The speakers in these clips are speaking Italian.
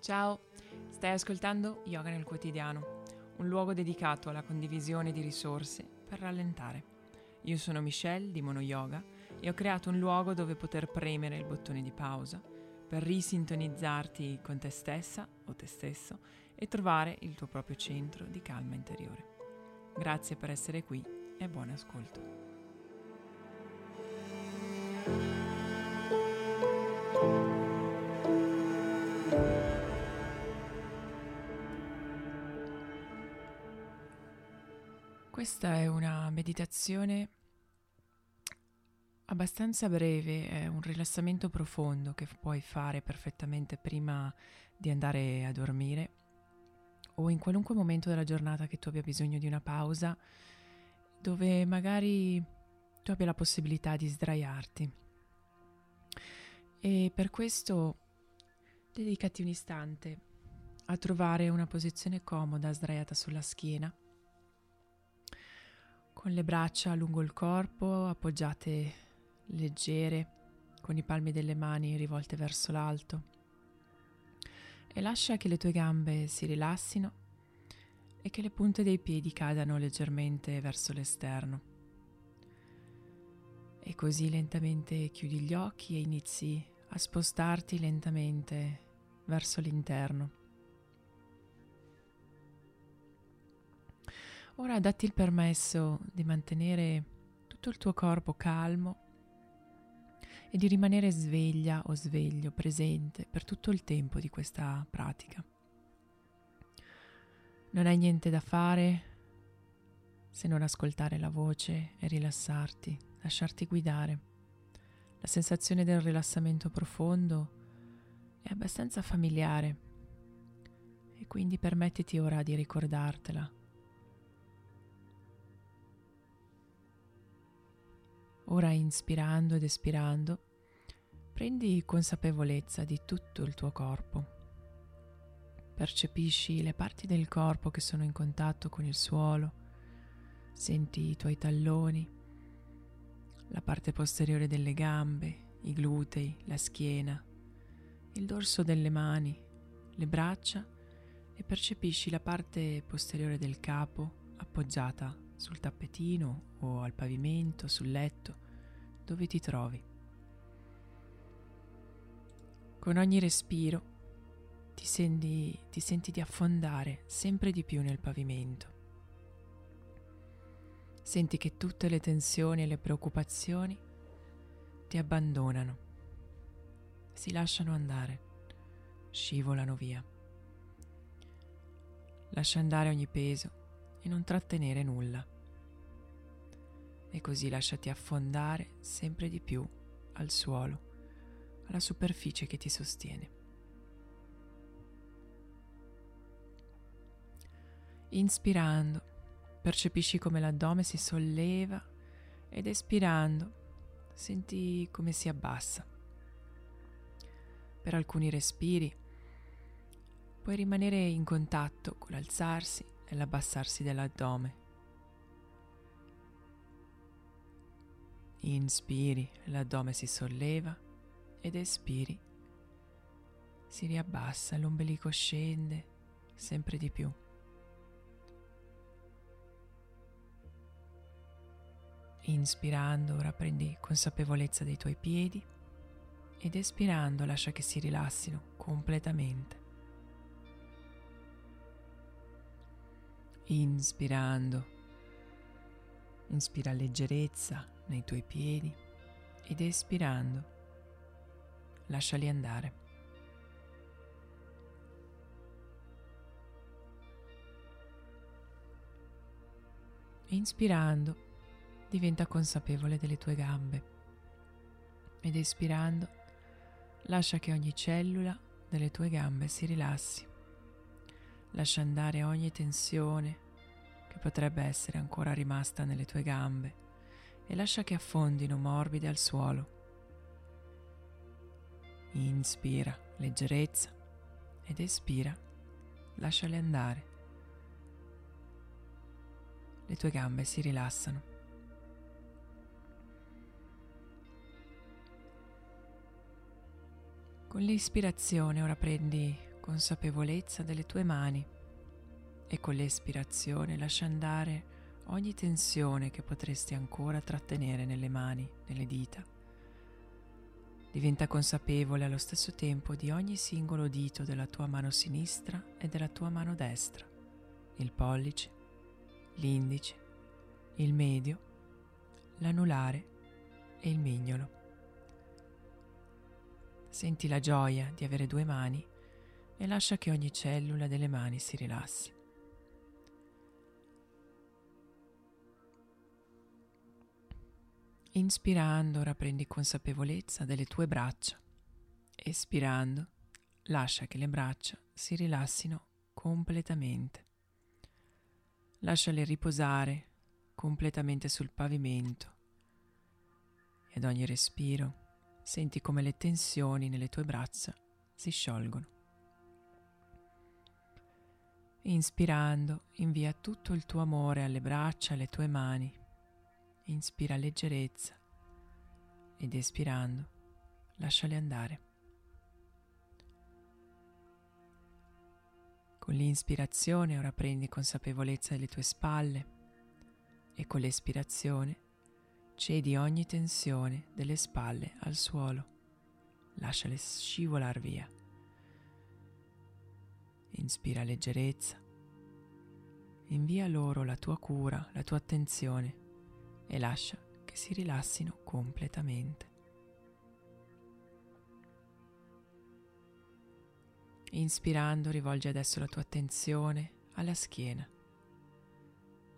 Ciao, stai ascoltando Yoga nel quotidiano, un luogo dedicato alla condivisione di risorse per rallentare. Io sono Michelle di Mono Yoga e ho creato un luogo dove poter premere il bottone di pausa per risintonizzarti con te stessa o te stesso e trovare il tuo proprio centro di calma interiore. Grazie per essere qui e buon ascolto. Questa è una meditazione abbastanza breve, è un rilassamento profondo che puoi fare perfettamente prima di andare a dormire o in qualunque momento della giornata che tu abbia bisogno di una pausa dove magari tu abbia la possibilità di sdraiarti. E per questo dedicati un istante a trovare una posizione comoda sdraiata sulla schiena con le braccia lungo il corpo, appoggiate leggere, con i palmi delle mani rivolte verso l'alto. E lascia che le tue gambe si rilassino e che le punte dei piedi cadano leggermente verso l'esterno. E così lentamente chiudi gli occhi e inizi a spostarti lentamente verso l'interno. Ora datti il permesso di mantenere tutto il tuo corpo calmo e di rimanere sveglia o sveglio, presente per tutto il tempo di questa pratica. Non hai niente da fare se non ascoltare la voce e rilassarti, lasciarti guidare. La sensazione del rilassamento profondo è abbastanza familiare e quindi permettiti ora di ricordartela Ora inspirando ed espirando, prendi consapevolezza di tutto il tuo corpo. Percepisci le parti del corpo che sono in contatto con il suolo, senti i tuoi talloni, la parte posteriore delle gambe, i glutei, la schiena, il dorso delle mani, le braccia e percepisci la parte posteriore del capo appoggiata sul tappetino o al pavimento, sul letto, dove ti trovi. Con ogni respiro ti senti, ti senti di affondare sempre di più nel pavimento. Senti che tutte le tensioni e le preoccupazioni ti abbandonano, si lasciano andare, scivolano via. Lascia andare ogni peso e non trattenere nulla e così lasciati affondare sempre di più al suolo, alla superficie che ti sostiene. Inspirando, percepisci come l'addome si solleva ed espirando, senti come si abbassa. Per alcuni respiri puoi rimanere in contatto con l'alzarsi e l'abbassarsi dell'addome Inspiri, l'addome si solleva ed espiri. Si riabbassa, l'ombelico scende sempre di più. Inspirando ora prendi consapevolezza dei tuoi piedi ed espirando lascia che si rilassino completamente. Inspirando, inspira leggerezza, nei tuoi piedi ed espirando lasciali andare. Inspirando diventa consapevole delle tue gambe ed espirando lascia che ogni cellula delle tue gambe si rilassi. Lascia andare ogni tensione che potrebbe essere ancora rimasta nelle tue gambe e lascia che affondino morbide al suolo. Inspira leggerezza ed espira, lasciale andare. Le tue gambe si rilassano. Con l'ispirazione ora prendi consapevolezza delle tue mani e con l'espirazione lascia andare ogni tensione che potresti ancora trattenere nelle mani, nelle dita. Diventa consapevole allo stesso tempo di ogni singolo dito della tua mano sinistra e della tua mano destra, il pollice, l'indice, il medio, l'anulare e il mignolo. Senti la gioia di avere due mani e lascia che ogni cellula delle mani si rilassi. Inspirando ora prendi consapevolezza delle tue braccia. Espirando lascia che le braccia si rilassino completamente. Lasciale riposare completamente sul pavimento e ad ogni respiro senti come le tensioni nelle tue braccia si sciolgono. Inspirando invia tutto il tuo amore alle braccia, alle tue mani inspira leggerezza ed espirando lasciali andare. Con l'inspirazione ora prendi consapevolezza delle tue spalle e con l'espirazione cedi ogni tensione delle spalle al suolo, lasciale scivolar via. Inspira leggerezza, invia loro la tua cura, la tua attenzione e lascia che si rilassino completamente. Inspirando rivolgi adesso la tua attenzione alla schiena.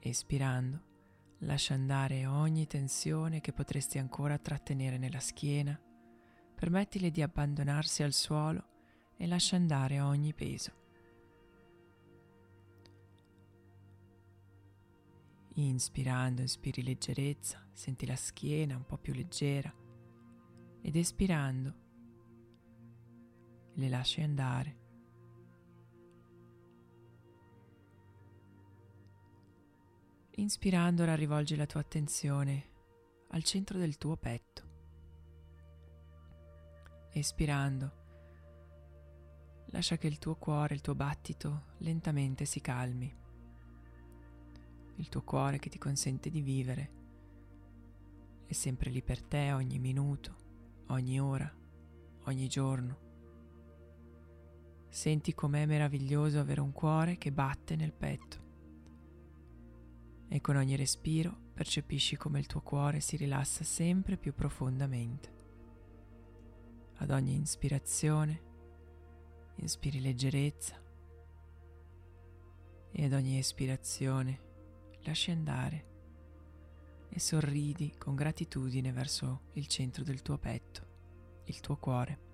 Espirando lascia andare ogni tensione che potresti ancora trattenere nella schiena, permettile di abbandonarsi al suolo e lascia andare ogni peso. Inspirando, inspiri leggerezza, senti la schiena un po' più leggera ed espirando le lasci andare. Inspirando ora rivolgi la tua attenzione al centro del tuo petto. Espirando, lascia che il tuo cuore, il tuo battito lentamente si calmi il tuo cuore che ti consente di vivere. È sempre lì per te ogni minuto, ogni ora, ogni giorno. Senti com'è meraviglioso avere un cuore che batte nel petto. E con ogni respiro percepisci come il tuo cuore si rilassa sempre più profondamente. Ad ogni ispirazione inspiri leggerezza e ad ogni espirazione lasci andare e sorridi con gratitudine verso il centro del tuo petto, il tuo cuore.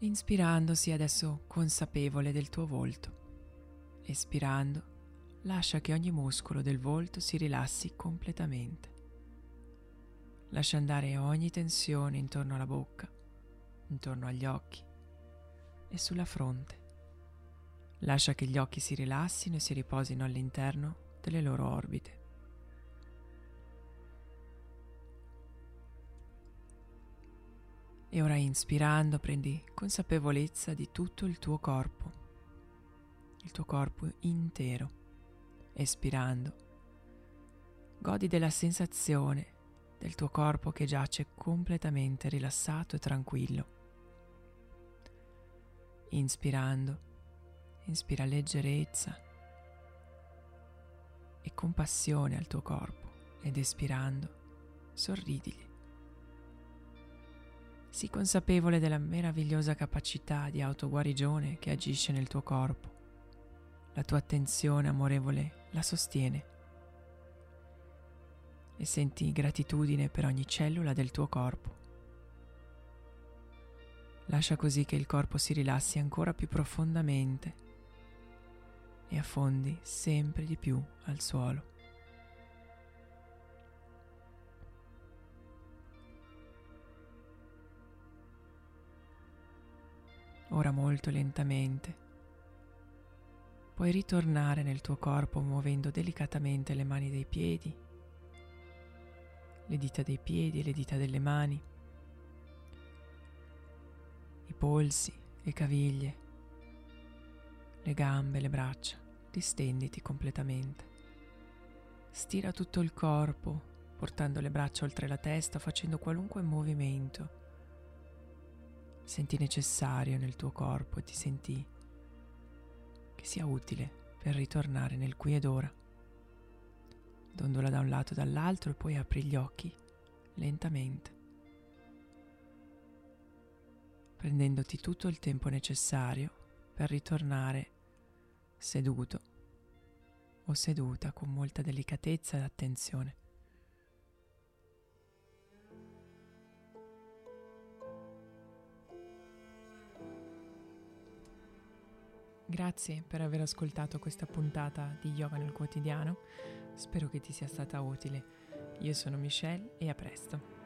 Inspirando sii adesso consapevole del tuo volto. Espirando, lascia che ogni muscolo del volto si rilassi completamente. Lascia andare ogni tensione intorno alla bocca, intorno agli occhi e sulla fronte. Lascia che gli occhi si rilassino e si riposino all'interno delle loro orbite. E ora inspirando prendi consapevolezza di tutto il tuo corpo, il tuo corpo intero. Espirando, godi della sensazione del tuo corpo che giace completamente rilassato e tranquillo. Inspirando, Inspira leggerezza e compassione al tuo corpo ed espirando sorridigli. Sii consapevole della meravigliosa capacità di autoguarigione che agisce nel tuo corpo. La tua attenzione amorevole la sostiene e senti gratitudine per ogni cellula del tuo corpo. Lascia così che il corpo si rilassi ancora più profondamente e affondi sempre di più al suolo. Ora molto lentamente puoi ritornare nel tuo corpo muovendo delicatamente le mani dei piedi, le dita dei piedi e le dita delle mani. polsi, le caviglie, le gambe, le braccia. Distenditi completamente. Stira tutto il corpo, portando le braccia oltre la testa, facendo qualunque movimento senti necessario nel tuo corpo e ti senti che sia utile per ritornare nel qui ed ora. Dondola da un lato e dall'altro e poi apri gli occhi lentamente, prendendoti tutto il tempo necessario per ritornare seduto o seduta con molta delicatezza ed attenzione. Grazie per aver ascoltato questa puntata di Yoga nel quotidiano, spero che ti sia stata utile. Io sono Michelle e a presto.